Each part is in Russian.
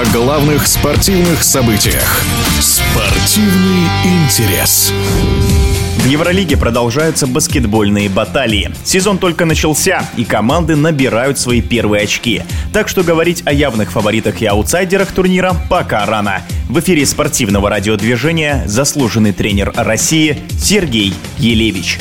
о главных спортивных событиях. Спортивный интерес. В Евролиге продолжаются баскетбольные баталии. Сезон только начался, и команды набирают свои первые очки. Так что говорить о явных фаворитах и аутсайдерах турнира пока рано. В эфире спортивного радиодвижения заслуженный тренер России Сергей Елевич.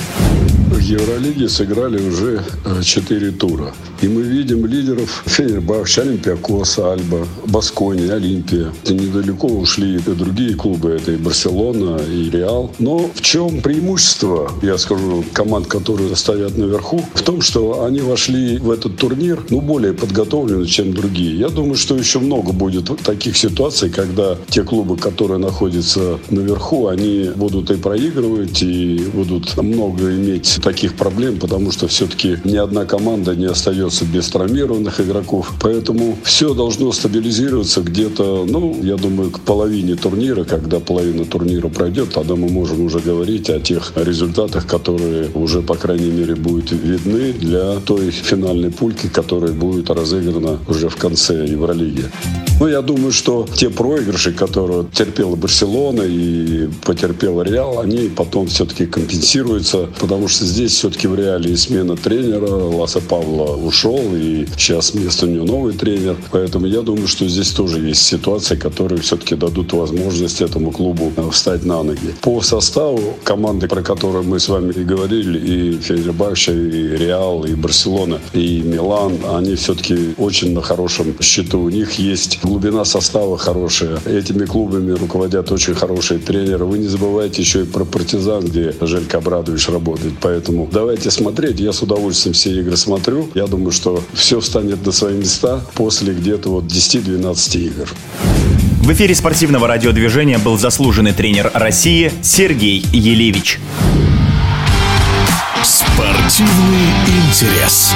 Евролиге сыграли уже 4 тура. И мы видим лидеров Фенербахч, Олимпиакос, Альба, Баскони, Олимпия. И недалеко ушли и другие клубы. Это и Барселона, и Реал. Но в чем преимущество, я скажу, команд, которые стоят наверху? В том, что они вошли в этот турнир, ну, более подготовлены, чем другие. Я думаю, что еще много будет таких ситуаций, когда те клубы, которые находятся наверху, они будут и проигрывать, и будут много иметь таких проблем, потому что все-таки ни одна команда не остается без травмированных игроков. Поэтому все должно стабилизироваться где-то, ну, я думаю, к половине турнира, когда половина турнира пройдет, тогда мы можем уже говорить о тех результатах, которые уже, по крайней мере, будут видны для той финальной пульки, которая будет разыграна уже в конце Евролиги. Ну, я думаю, что те проигрыши, которые терпела Барселона и потерпела Реал, они потом все-таки компенсируются, потому что здесь все-таки в Реале смена тренера. Ласа Павла ушел, и сейчас вместо него новый тренер. Поэтому я думаю, что здесь тоже есть ситуации, которые все-таки дадут возможность этому клубу встать на ноги. По составу команды, про которые мы с вами и говорили, и Фенербахче, и Реал, и Барселона, и Милан, они все-таки очень на хорошем счету. У них есть глубина состава хорошая. Этими клубами руководят очень хорошие тренеры. Вы не забывайте еще и про партизан, где Желька Абрадович работает. Поэтому давайте смотреть. Я с удовольствием все игры смотрю. Я думаю, что все встанет на свои места после где-то вот 10-12 игр. В эфире спортивного радиодвижения был заслуженный тренер России Сергей Елевич. Спортивный интерес.